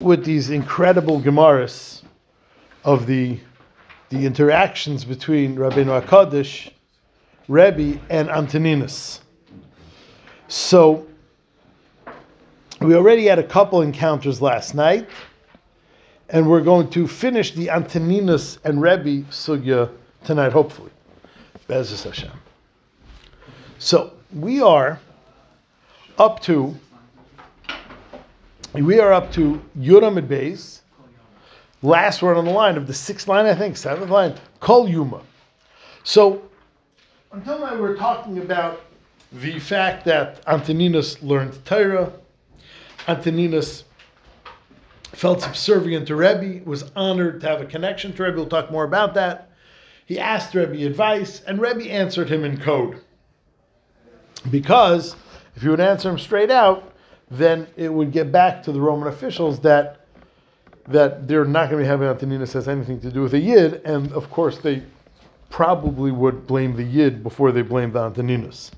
with these incredible Gemaras of the the interactions between Rabbeinu Hakadosh, Rebbe, and Antoninus. So we already had a couple encounters last night, and we're going to finish the Antoninus and Rebbe sugya tonight, hopefully. Bezos Hashem. So we are up to we are up to Yud amud beis, last word on the line of the sixth line, I think, seventh line, Kol Yuma. So until now we were talking about the fact that Antoninus learned Torah, Antoninus felt subservient to Rebbe, was honored to have a connection to Rebbe. We'll talk more about that. He asked Rebbe advice, and Rebbe answered him in code. Because if you would answer him straight out, then it would get back to the Roman officials that that they're not going to be having Antoninus has anything to do with the Yid, and of course they probably would blame the Yid before they blamed the Antoninus.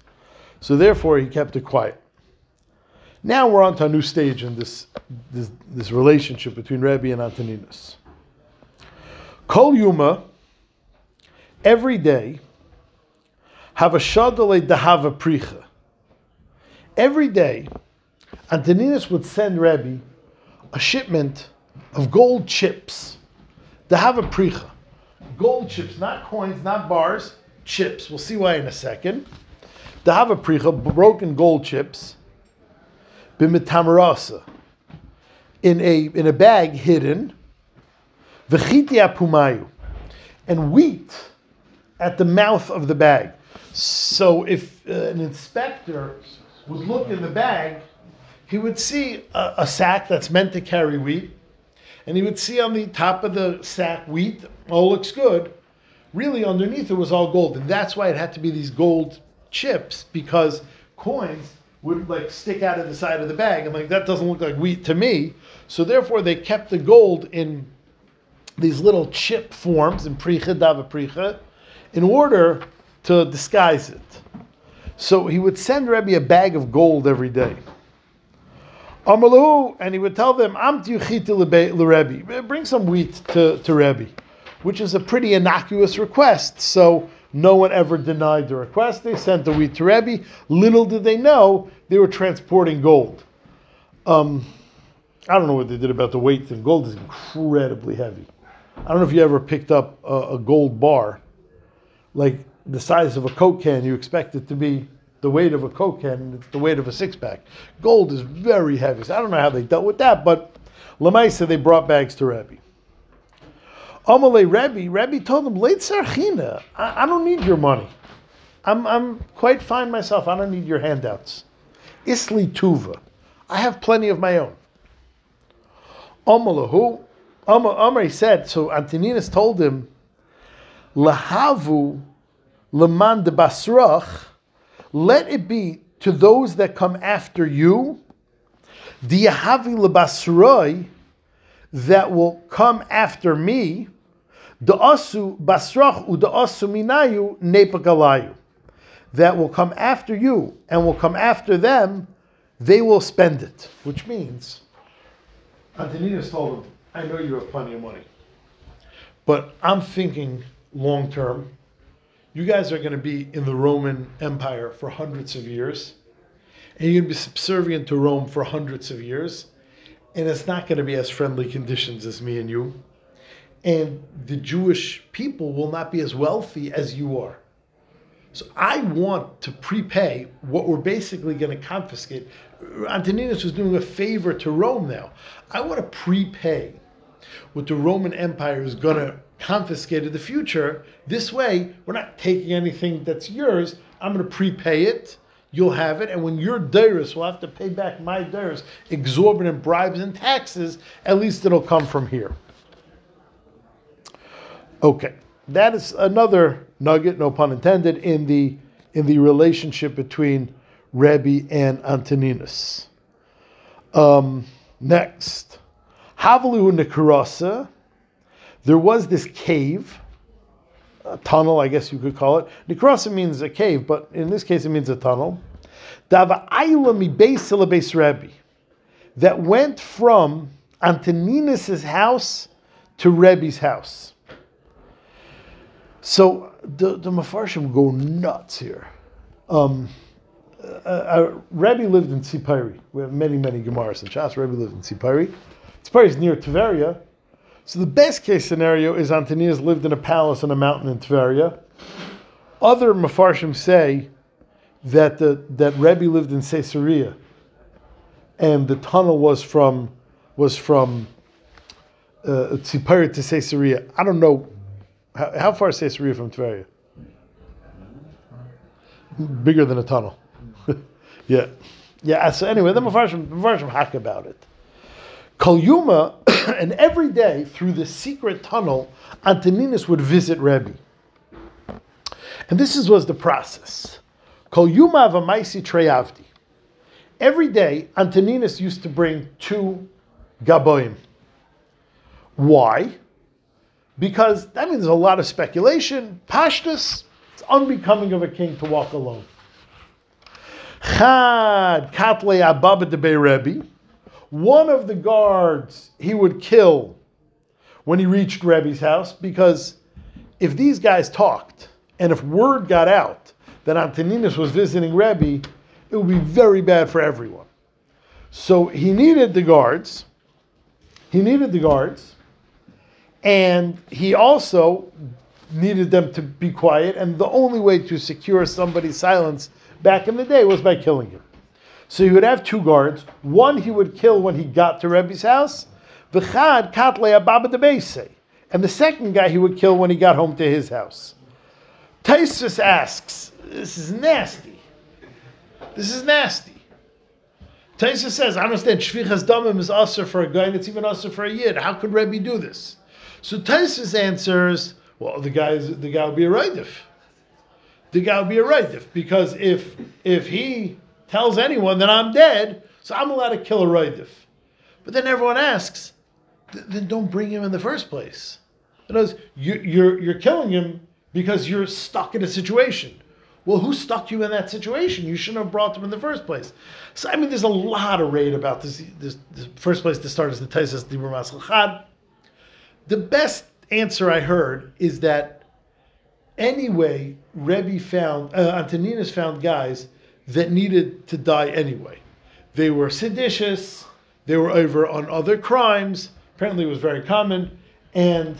So therefore he kept it quiet. Now we're on to a new stage in this, this, this relationship between Rabbi and Antoninus. Kol Yuma, every day, have a shadale dahava pricha. Every day, Antoninus would send Rebbe a shipment of gold chips. to have a pricha. Gold chips, not coins, not bars, chips. We'll see why in a second. To have a pricha, broken gold chips b'mitamarasa, in a in a bag hidden, v'chitia pumayu, and wheat at the mouth of the bag. So if uh, an inspector would look in the bag, he would see a, a sack that's meant to carry wheat, and he would see on the top of the sack wheat. All looks good. Really, underneath it was all gold, and that's why it had to be these gold chips because coins would like stick out of the side of the bag, and like that doesn't look like wheat to me. So therefore, they kept the gold in these little chip forms in pricha dava pricha, in order to disguise it. So he would send Rebbe a bag of gold every day. Amalu, and he would tell them, bring some wheat to, to Rebbe, which is a pretty innocuous request. So no one ever denied the request. They sent the wheat to Rebbe. Little did they know they were transporting gold. Um, I don't know what they did about the weight thing. Gold is incredibly heavy. I don't know if you ever picked up a, a gold bar, like the size of a Coke can. You expect it to be the weight of a Coke can, the weight of a six pack. Gold is very heavy. So I don't know how they dealt with that, but Lamaisa, they brought bags to Rabbi. Amalei Rabbi, Rabbi told them, Late Sarchina, I, I don't need your money. I'm, I'm quite fine myself. I don't need your handouts. Isli Tuva. I have plenty of my own. Amalahu, Amar said, so Antoninus told him, Lahavu leman de basrach, let it be to those that come after you, diyahavi lebasroi, that will come after me, the asu basrach u the asu minayu nepagalayu. That will come after you and will come after them, they will spend it. Which means, Antoninus told him, I know you have plenty of money, but I'm thinking long term. You guys are going to be in the Roman Empire for hundreds of years, and you're going to be subservient to Rome for hundreds of years and it's not going to be as friendly conditions as me and you. And the Jewish people will not be as wealthy as you are. So I want to prepay what we're basically going to confiscate. Antoninus was doing a favor to Rome now. I want to prepay what the Roman Empire is going to confiscate in the future. This way, we're not taking anything that's yours. I'm going to prepay it you'll have it. And when your dairis will have to pay back my dairis exorbitant bribes and taxes, at least it'll come from here. Okay, that is another nugget, no pun intended, in the in the relationship between Rebbe and Antoninus. Um, next, Havalu Nikarasa. There was this cave a tunnel, I guess you could call it. Nikrasa means a cave, but in this case it means a tunnel. That went from Antoninus' house to Rebbe's house. So the, the Mefarshim go nuts here. Um, uh, uh, Rebbe lived in Tzipari. We have many, many Gemaras in Shas. Rebbe lived in Tzipari. Tzipari is near Tveria. So the best case scenario is Antonius lived in a palace on a mountain in Tveria. Other Mefarshim say that the, that Rebbe lived in Caesarea, and the tunnel was from was from uh, to Caesarea. I don't know how, how far is Caesarea from Tveria. Bigger than a tunnel. yeah, yeah. So anyway, the Mefarshim Mefarshim hack about it. Kalyuma, and every day through the secret tunnel, Antoninus would visit Rebbe. And this is, was the process. Kalyuma v'maisi treyavdi. Every day, Antoninus used to bring two gaboim. Why? Because that means a lot of speculation. Pashtus, it's unbecoming of a king to walk alone. Chad katle ababa de Rebbe. One of the guards he would kill when he reached Rebbe's house because if these guys talked and if word got out that Antoninus was visiting Rebbe, it would be very bad for everyone. So he needed the guards. He needed the guards. And he also needed them to be quiet. And the only way to secure somebody's silence back in the day was by killing him. So he would have two guards. One he would kill when he got to Rebbe's house. V'chad katle ababa de And the second guy he would kill when he got home to his house. Taisus asks, this is nasty. This is nasty. Taisus says, I understand shvichas damim is usher for a guy and it's even usher for a yid. How could Rebbe do this? So Taisus answers, well, the guy is, the guy would be a raidif. The guy would be a raidif because if if he tells anyone that I'm dead, so I'm allowed to kill a Raidif. But then everyone asks, then don't bring him in the first place. In other words, you, you're, you're killing him because you're stuck in a situation. Well, who stuck you in that situation? You shouldn't have brought them in the first place. So, I mean, there's a lot of raid about this. This, this first place to start is the Taisus Dibur Maslachad. The best answer I heard is that anyway, Rebbe found, uh, Antoninus found guys that needed to die anyway. They were seditious, they were over on other crimes, apparently it was very common, and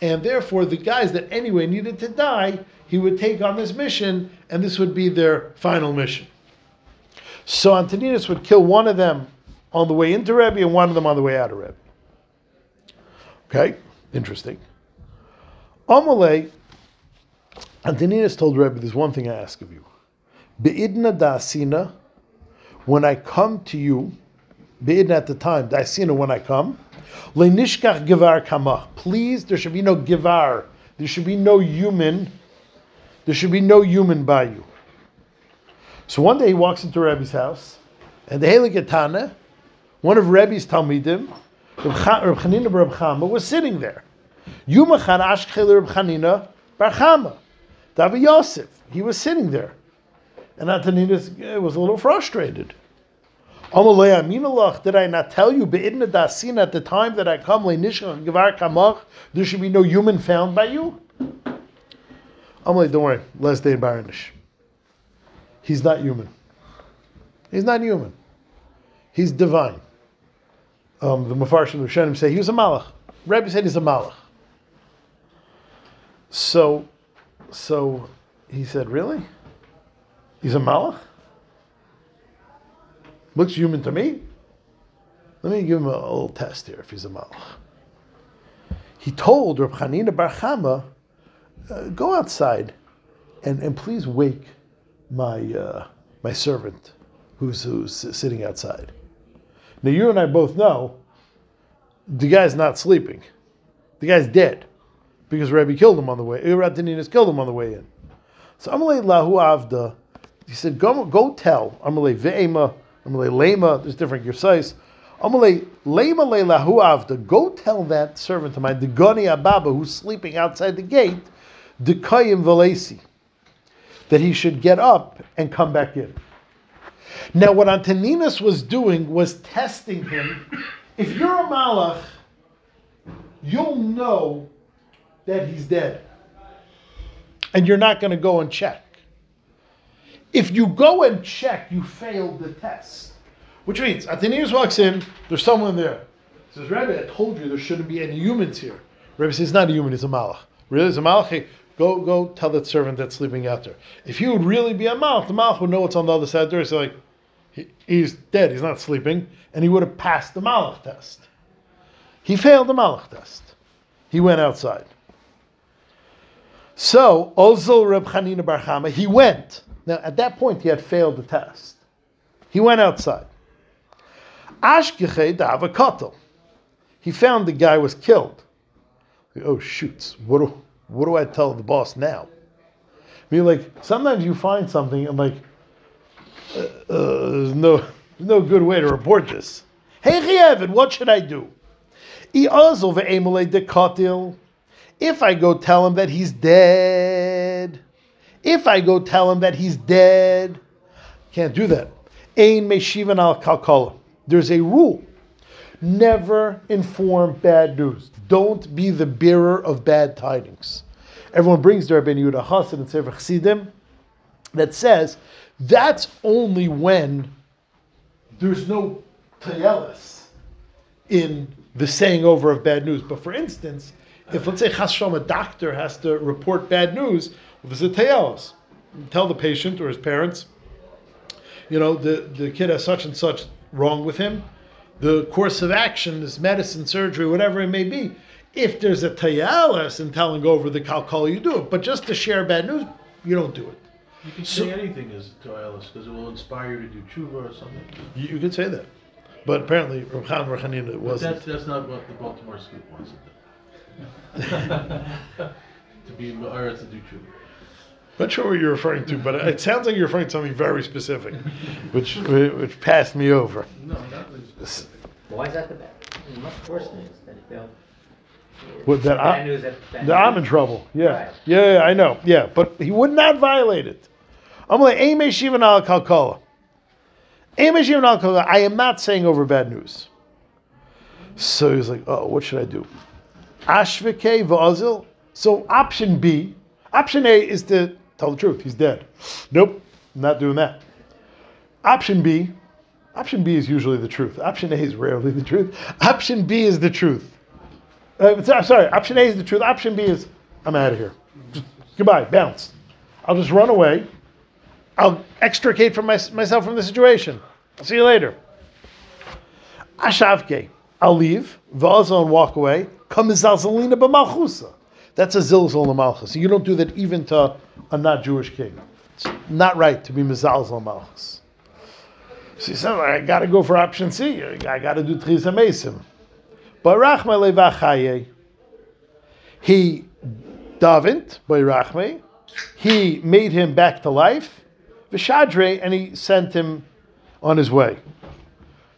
and therefore the guys that anyway needed to die, he would take on this mission, and this would be their final mission. So Antoninus would kill one of them on the way into Rebbe and one of them on the way out of Rebbe. Okay, interesting. Amalei, Antoninus told Rebbe, there's one thing I ask of you. Be'idna da'asina, when I come to you, be'idna at the time, da'asina when I come, le'nishkach givar kama. Please, there should be no givar. There should be no human. There should be no human by you. So one day he walks into Rebbe's house, and the Heligatana, one of Rebbe's Talmidim, Reb Chanina Bar Chama, was sitting there. Yumachan Ashkel Reb Chanina Bar Chama. Davi Yosef, he was sitting there. And Antoninus was a little frustrated. Did I not tell you, at the time that I come, there should be no human found by you? Amalei, don't worry, less day Baranish. He's not human. He's not human. He's divine. Um, the Mefarshim of Shanim say he was a malach. Rabbi said he's a malach. So, so he said, really? He's a malach? Looks human to me. Let me give him a, little test here if he's a malach. He told Reb Chanina Bar Chama, uh, go outside and, and please wake my, uh, my servant who's, who's sitting outside. Now, you and I both know the guy's not sleeping. The guy's dead because Rabbi killed him on the way. Rataninas killed him on the way in. So Amalei Lahu Avda he said, go, go tell, Amalei ve'ema, Amalei lema, there's different size. Amalei lema le'lahu avda, go tell that servant of mine, the Goni Ababa, who's sleeping outside the gate, the Kayim Valesi, that he should get up and come back in. Now, what Antoninus was doing was testing him If you're a malach, you'll know that he's dead. And you're not going to go and check. If you go and check, you failed the test. Which means, Antoninus walks in, there's someone there. He says, Rebbe, I told you there shouldn't be any humans here. Rabbi says, it's not a human, it's a malach. Really, it's a malach? Hey, go, go tell that servant that's sleeping out there. If he would really be a malach, the malach would know what's on the other side of the door. He's like, he, he's dead, he's not sleeping, and he would have passed the malach test. He failed the malach test. He went outside. So, Ozil Reb Chanina Bar Chama, he went. Now, at that point, he had failed the test. He went outside. Ashkeche He found the guy was killed. Oh, shoots. What do, what do I tell the boss now? I mean, like, sometimes you find something and, like, uh, uh, there's no, no good way to report this. Hey, Chiyevin, what should I do? If I go tell him that he's dead, if I go tell him that he's dead, can't do that. Ein meshivan al kalkala. There's a rule. Never inform bad news. Don't be the bearer of bad tidings. Everyone brings their Ben Yehuda Chassid and Sefer Chassidim that says that's only when there's no tayelis in the saying over of bad news. But for instance, if let's say Chashem, a doctor has to report bad news, well, there's a tayelis. Tell the patient or his parents, you know, the, the kid has such and such wrong with him. The course of action is medicine, surgery, whatever it may be. If there's a tayelis in telling over the kalkala, you do it. But just to share bad news, you don't do it. You can say anything as tayelis because it will inspire you to do tshuva or something. You, you could say that. But apparently, Rav Chaim Rechanina But wasn't. that's, that's not what the Baltimore Scoop wants to do. To be ma'aretz to do tshuva. Not sure what you're referring to, but it sounds like you're referring to something very specific, which which passed me over. No, not really specific. Why is that the bad? Much worse news that he failed. With that, I'm, that I'm in trouble. Yeah. Right. yeah, yeah, I know. Yeah, but he would not violate it. I'm like, Ame Shivan al Kalkala. Ame Shivan al Kalkala. I am not saying over bad news. So he's like, oh, what should I do? Ashvike v'azil. So option B, option A is to tell the truth. He's dead. Nope, not doing that. Option B, option B is usually the truth. Option A is rarely the truth. Option B is the truth. Uh, sorry, option A is the truth. Option B is I'm out of here. Just, goodbye, bounce. I'll just run away. I'll extricate from my, myself from the situation. I'll see you later. Ashavke. I'll leave. And walk away. Come zalzalina b'malchusa. That's a zilzal malchus. So you don't do that even to a not Jewish king. It's not right to be mizalzal malchus. So he said, I got to go for option C. I got to do tchisa mesim. But rachma levachaye. He davened by rachme. He made him back to life. V'shadre, and he sent him on his way.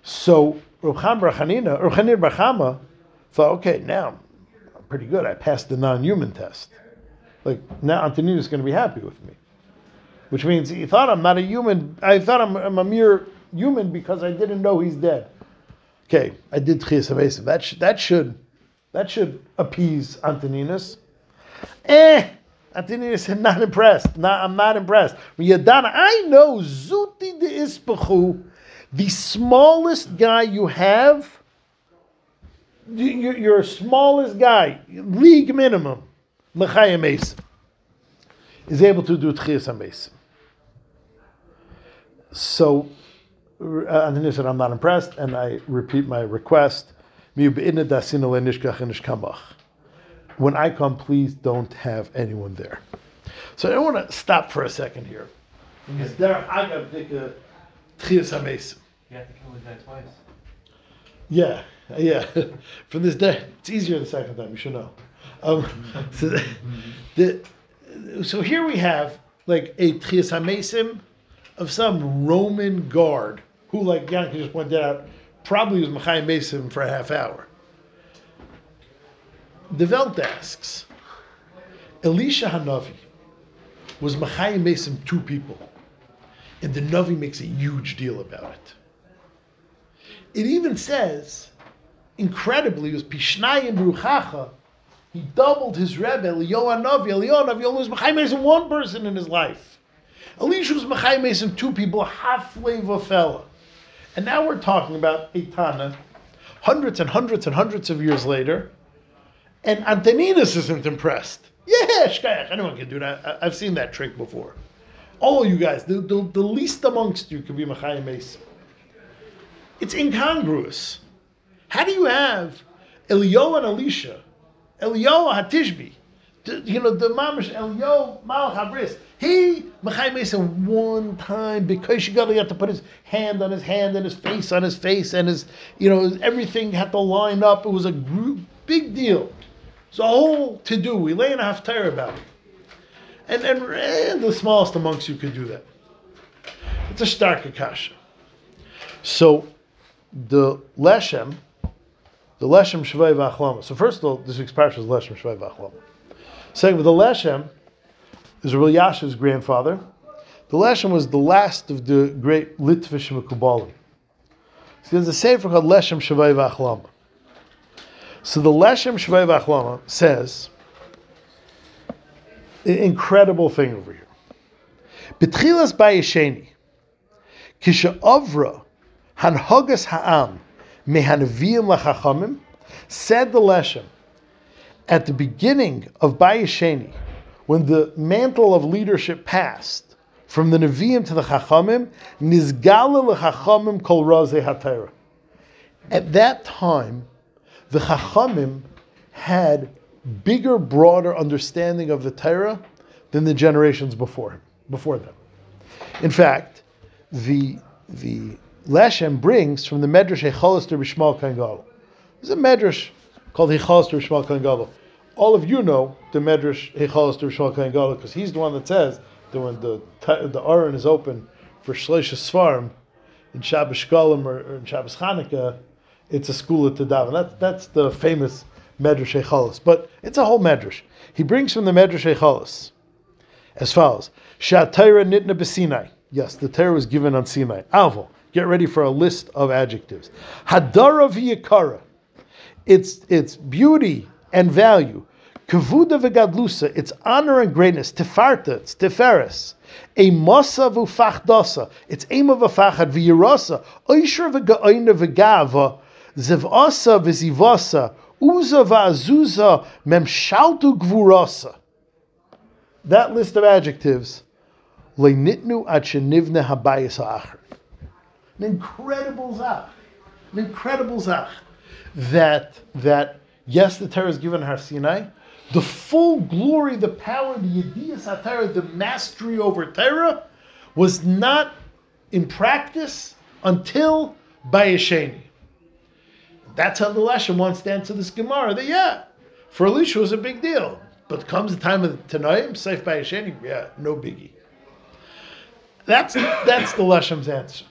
So Rav Chaim Bar Chanina, or Chanir Bar Chama, thought, okay, now pretty good. I passed the non-human test. Like now Antoninus is going to be happy with me. Which means he thought I'm not a human. I thought I'm, I'm a mere human because I didn't know he's dead. Okay, I did Tchias Hamesim. That should, that should that should appease Antoninus. Eh, Antoninus said, not impressed. Not, I'm not impressed. Yadana, I know Zuti de Ispachu, the smallest guy you have, you- you- your smallest guy, league minimum, Mechayim Mesim, is able to do Tchias Hamesim. So uh, Antoninus said, I'm not impressed, and I repeat my request. When I come, please don't have anyone there. So I want to stop for a second here. Because there, I got the Tchias Hamesim. You have to come with that twice. Yeah, yeah. From this day, it's easier the second time. You should know. Um, so, the, so here we have like a Tchias Hamesim of some Roman guard who, like Yankee just pointed out, probably was Machayim Mesim for a half hour. The asks, Elisha Hanavi was Machayim Mesim two people, and the Navi makes a huge deal about it. It even says incredibly, it was Pishnayim Ruchacha. He doubled his Rebbe, Eliyahu Navi. Eliyahu only was Mechai Mason one person in his life. Elisha was Mechai Mason two people, halfway of a fella. And now we're talking about Eitana, hundreds and hundreds and hundreds of years later, and Antoninus isn't impressed. Yeah, shkayach, anyone can do that. I've seen that trick before. All you guys, the, the, the least amongst you can be Mechai Mason. It's incongruous. How do you have Eliyahu and Elisha, Eliyahu Hatishbi, you know, the Mamish Eliyahu Malach Habris, he, Mechai Mason, one time, because you got to put his hand on his hand and his face on his face and his, you know, everything had to line up. It was a group, big deal. It's a whole to do. We lay in a haftarah about it. And, and, and the smallest amongst you could do that. It's a stark akasha. So the Leshem, the Leshem Shvei V'Achlama. So first of all, this week's parsha is Leshem Shvei V'Achlama. Second, the Leshem is Rav Elyashiv's grandfather. The Leshem was the last of the great Litvish Mekubalim. So there's a sefer called Leshem Shvei V'Achlama. So the Leshem Shvei V'Achlama says, an incredible thing over here. Betchilas Bayesheni, Kisha Avra, Hanhogas Ha'am, Mehanaviyim Lachachamim, said the Leshem, at the beginning of Bayesheni, when the mantle of leadership passed from the Nevi'im to the Chachamim, Nizgala Lechachamim Kol Razeh HaTorah. At that time, the Chachamim had bigger, broader understanding of the Torah than the generations before before them. In fact, the the Leshem brings from the Medrash Echolas to Rishmal Kain Gadol. There's a Medrash called Echolas to Rishmal Kain Gadol. All of you know the Medrash Echolas to Rishmal Kain Gadol because he's the one that says that when the the Aron is open for Shleisha Svarim in Shabbos Shkolim or, or in Shabbos Chanukah, it's a school at Tadav. That's that's the famous Medrash Echolas. But it's a whole Medrash. He brings from the Medrash Echolas as follows: Shatayra nitna b'Sinai. Yes, the Torah was given on Sinai. Avol. Get ready for a list of adjectives. Hadara v'yakara. Its its beauty and value. Kavuda v'gadlusa. Its honor and greatness. Tefarta. It's teferes. A masa v'fachdasa. Its aim of a fachad v'yirasa. Oisher v'ga'oina v'gava. Zivasa v'zivasa. Uza v'azuza. Memshaltu gvurasa. That list of adjectives Leinitnu achenivne habayis ha'achar. An incredible zach. An incredible zach. That, that, yes, the Torah is given Har Sinai. The full glory, the power, the Yediyas HaTorah, the mastery over Torah was not in practice until Bayesheni. That's how the Leshem wants to answer this Gemara. That, yeah, for Elisha was a big deal. But comes the time of the Seif Bayesheni, yeah, no biggie. That's that's the Leshem's answer.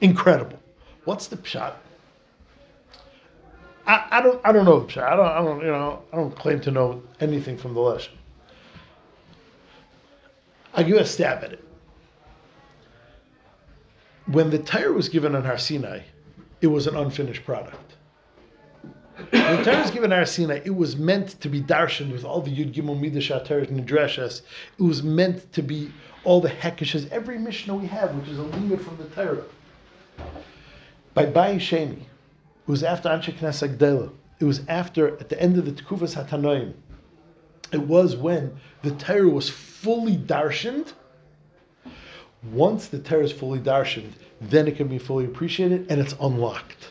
Incredible. What's the pshat? I, I don't I don't know the. I don't I don't you know I don't claim to know anything from the Leshem. I give a stab at it. When the Torah was given on Har Sinai, it was an unfinished product. When the Torah was given on Har Sinai, it was meant to be darshan with all the Yud Gimel and Dreshas. It was meant to be all the hekishes, every Mishnah we have, which is a limit from the Torah. By Bayi Sheni, it was after Anshe Knesset Gdela. It was after, at the end of the Tekuvas Hatanoim. It was when the Torah was fully darshaned. Once the Torah is fully darshaned, then it can be fully appreciated and it's unlocked.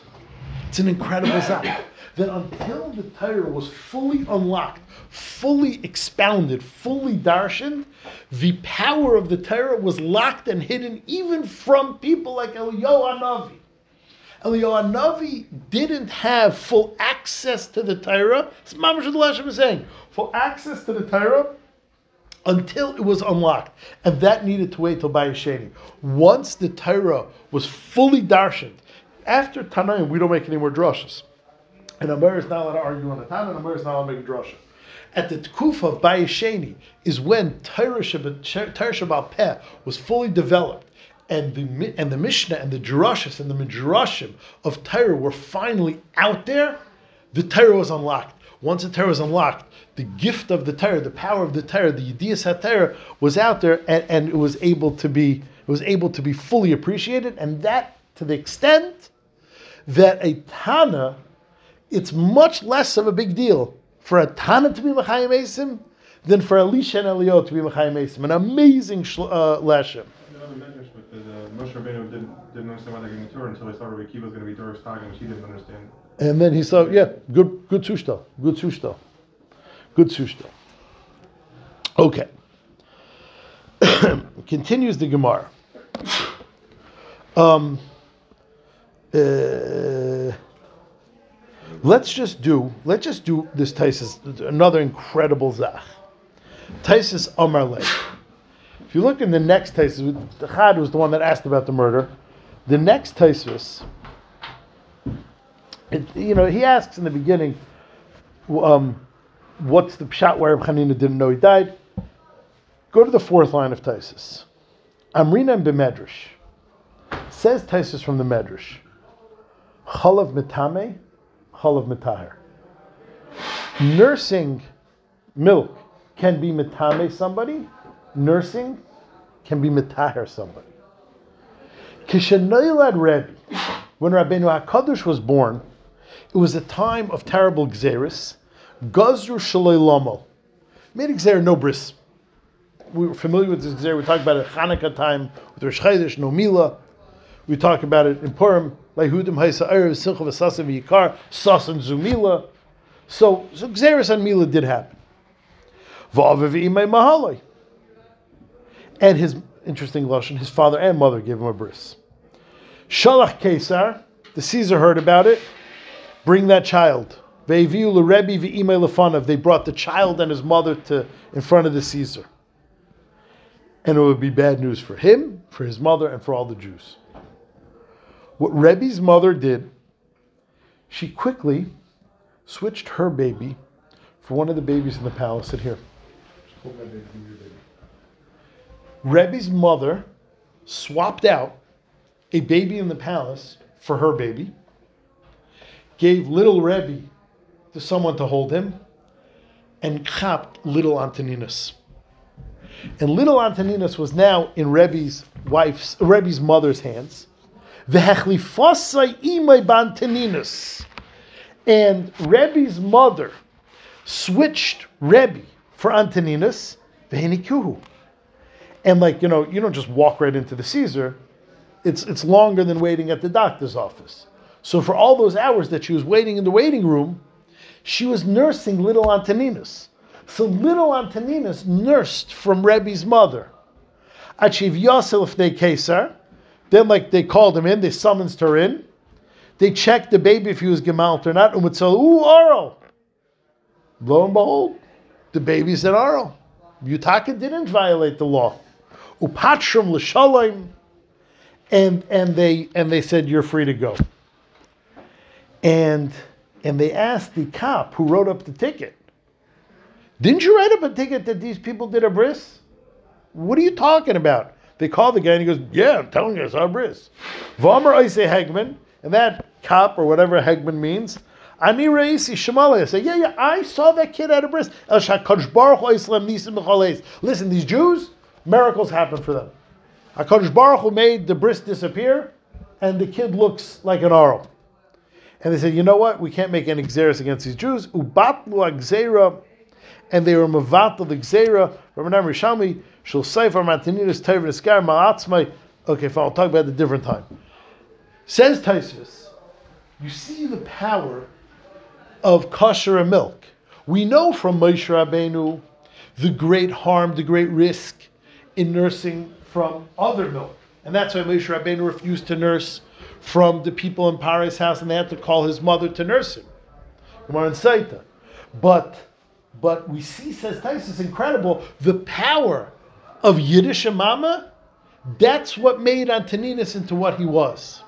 It's an incredible zach. That until the Torah was fully unlocked, fully expounded, fully darshaned, the power of the Torah was locked and hidden even from people like Eliyahu Hanavi. Eliyahu Hanavi didn't have full access to the Torah. It's Mamash Lashem is saying full access to the Torah until it was unlocked, and that needed to wait till Bayesheni. Once the Torah was fully darshaned, after Tanaim, we don't make any more drushes. And Amir is not allowed to argue on the Tana, and Amir is not allowed to make a drasha. At the Tkufa of Bayesheni is when Torah Shebaal Peh was fully developed, and the and the Mishnah and the Drushes and the Midrashim of Torah were finally out there, the Torah was unlocked. Once the Torah was unlocked, the gift of the Torah, the power of the Torah, the Yediyas HaTorah was out there, and, and it was able to be it was able to be fully appreciated, and that to the extent that a Tana, it's much less of a big deal for a Tana to be L'chaim Esim than for Elisha and Eliyahu to be L'chaim Esim. An amazing shl- uh, lesson. The other medrash with the, the Moshe Rabbeinu didn't, didn't understand why they're getting Torah until he saw Rabbi Akiva was going to be Doris Tagin, which he didn't understand. And then he saw, yeah, good, good sushta, good sushta, good sushta. Okay. Continues the Gemara. Um, uh, let's just do, let's just do this Taisus, another incredible zach. Taisus Amarle. If you look in the next Taisus, the Chad was the one that asked about the murder. The next Taisus, you know, he asks in the beginning, um, what's the shot where Hanina didn't know he died? Go to the fourth line of Taisus. Amrina and. Says Taisus from the Medrash. Chalav mitame, chalav mitaher. Nursing milk can be mitame somebody. Nursing can be mitaher somebody. Kishanoilad Rebbe, when Rabbeinu HaKadosh was born, it was a time of terrible gzeris. Gazru shaloi lomo. Made gzer no bris. We were familiar with this gzer. We talked about it Hanukkah time with Rosh Chodesh, no mila. We talk about it in Purim, Lehudim Yikar, Zumila. So, so Xeris and Mila did happen. Mahaloi. And his, interesting Lashon, his father and mother gave him a bris. Shalach Kesar, the Caesar heard about it, bring that child. They brought the child and his mother to in front of the Caesar. And it would be bad news for him, for his mother, and for all the Jews. What Rebbe's mother did, she quickly switched her baby for one of the babies in the palace. Sit here. Rebbe's mother swapped out a baby in the palace for her baby, gave little Rebbe to someone to hold him, and capped little Antoninus. And little Antoninus was now in Rebbe's wife's, Rebbe's mother's hands. And Rebbe's mother switched Rebbe for Antoninus. And like, you know, you don't just walk right into the Caesar. It's, it's longer than waiting at the doctor's office. So for all those hours that she was waiting in the waiting room, she was nursing little Antoninus. So little Antoninus nursed from Rebbe's mother. Achiv Yosef they Kesar. Then, like they called him in, they summoned her in. They checked the baby if he was gemalt or not. And would say, "Ooh, oral." Lo and behold, the baby's an oral. Yutaka didn't violate the law. Upatrum l'shalim, and and they and they said, "You're free to go." And and they asked the cop who wrote up the ticket, "Didn't you write up a ticket that these people did a bris?" What are you talking about? They call the guy and he goes, Yeah, I'm telling you, it's our bris. Vomer Oise Hegman, and that cop or whatever Hegman means, Ani Reisi Shemale. I say, Yeah, yeah, I saw that kid at a bris. El Baruch Nisim. Listen, these Jews, miracles happen for them. HaKadosh Baruch Hu made the bris disappear, and the kid looks like an oral. And they said, You know what? We can't make any xeris against these Jews. Ubatlu Agzera and they were mavat the gzera. Rabbi Rishalmi shall sefer matinidas tev niskar ma'atzmai. Okay, fine. I'll talk about it a different time. Says Taisvis, you see the power of kosher and milk. We know from Moshe Rabbeinu the great harm, the great risk in nursing from other milk, and that's why Moshe Rabbeinu refused to nurse from the people in Pharaoh's house, and they had to call his mother to nurse him. But but we see, says Taisus, incredible, the power of Yiddish mama, that's what made Antoninus into what he was.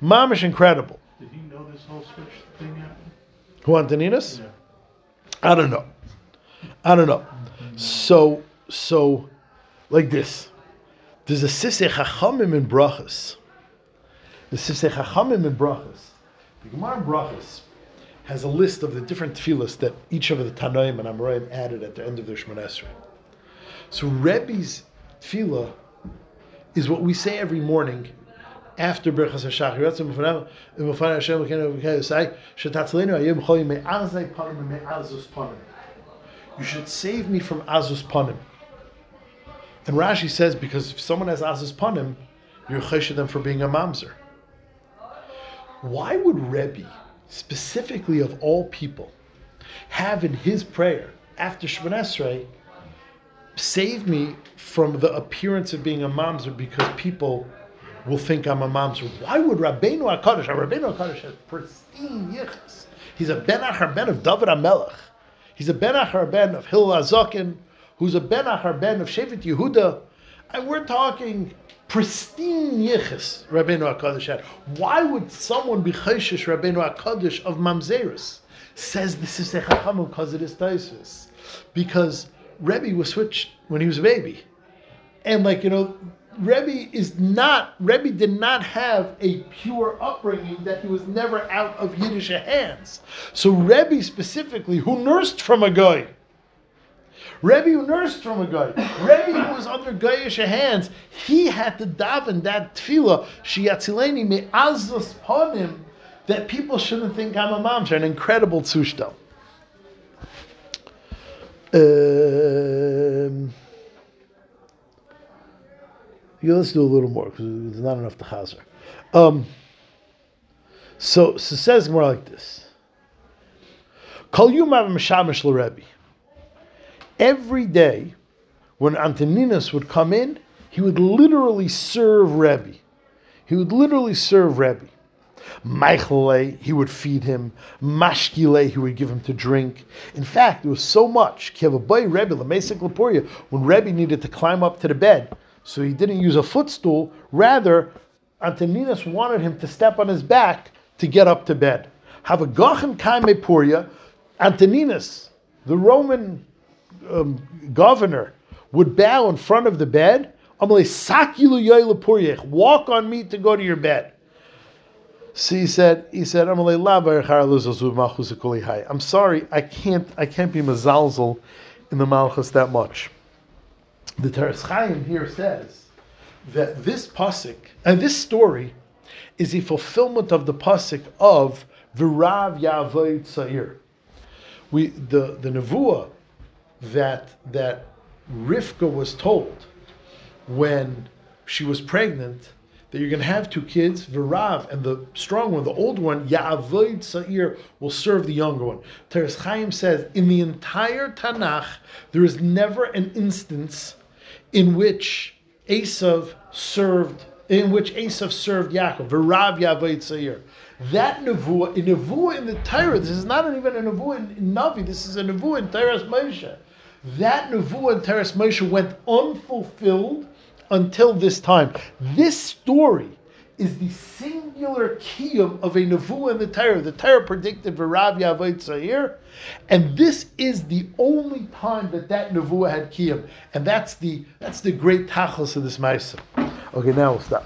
Mamish incredible. Did he know this whole switch thing happened? Who, Antoninus? Yeah. I don't know. I don't know. So, so, like this. There's a Sisei Chachamim in Brachas. The Sisei Chachamim in Brachas. The Gemara in Brachas has a list of the different tefillas that each of the Tanoim and Amoraim added at the end of their Shemon Esrei. So Rebbe's tefillah is what we say every morning after Berachas Panim. You should save me from Azus Panim. And Rashi says, because if someone has Azus Panim, you're chesed them for being a mamzer. Why would Rebbe, specifically of all people, have in his prayer after Shemon Esrei, save me from the appearance of being a mamzer because people will think I'm a mamzer. Why would Rabbeinu HaKadosh, Rabbeinu HaKadosh has pristine yichus. He's a ben achar ben of David HaMelech. He's a ben achar ben of Hillel HaZakin, who's a ben achar ben of Shevet Yehuda. And we're talking pristine yichus Rabbeinu HaKadosh had. Why would someone be chayshish Rabbeinu HaKadosh of mamzerus? Says this is a chacham because it is taisus. Because Rebbe was switched when he was a baby. And like, you know, Rebbe is not, Rebbe did not have a pure upbringing that he was never out of Yiddish hands. So Rebbe specifically, who nursed from a guy, Rebbe who nursed from a guy, Rebbe who was under Goyish hands, he had to daven that tefillah, Shiatzileni me'azus panim, that people shouldn't think I'm a mamzer, an incredible tzushtel. Um, yeah, let's do a little more because there's not enough to chazer. Um, so, so says more like this. Every day, when Antoninus would come in, he would literally serve Rebbe. He would literally serve Rebbe. Meichele, he would feed him. Mashkile, he would give him to drink. In fact, there was so much. Kiavaboy Rebbe, Lamesik Lapuria, when Rebbe needed to climb up to the bed, so he didn't use a footstool. Rather, Antoninus wanted him to step on his back to get up to bed. Have a Gachem Kaime Puria, Antoninus, the Roman um, governor, would bow in front of the bed. Walk on me to go to your bed. So he said, he said, I'm sorry, I can't, I can't be mazalzel in the malchus that much. The Teres Chaim here says that this pasuk and this story is a fulfillment of the pasuk of Virav Yavoid Tzair. We the the nevuah that that Rivka was told when she was pregnant that you're going to have two kids, Virav, and the strong one, the old one, Ya'avoid Sa'ir, will serve the younger one. Teres Chaim says, in the entire Tanakh, there is never an instance in which Esav served, in which Esav served Yaakov, Virav Ya'avoid Sa'ir. That nevuah, a nevuah in the Torah, this is not even a nevuah in, in Navi, this is a nevuah in Teres Moshe. That nevuah in Teres Moshe went unfulfilled until this time. This story is the singular kiyum of a nevuah in the Torah. The Torah predicted V'rav Yavoid Tzahir, and this is the only time that that nevuah had kiyum, and that's the that's the great tachlis of this ma'aser. Okay, now we'll stop.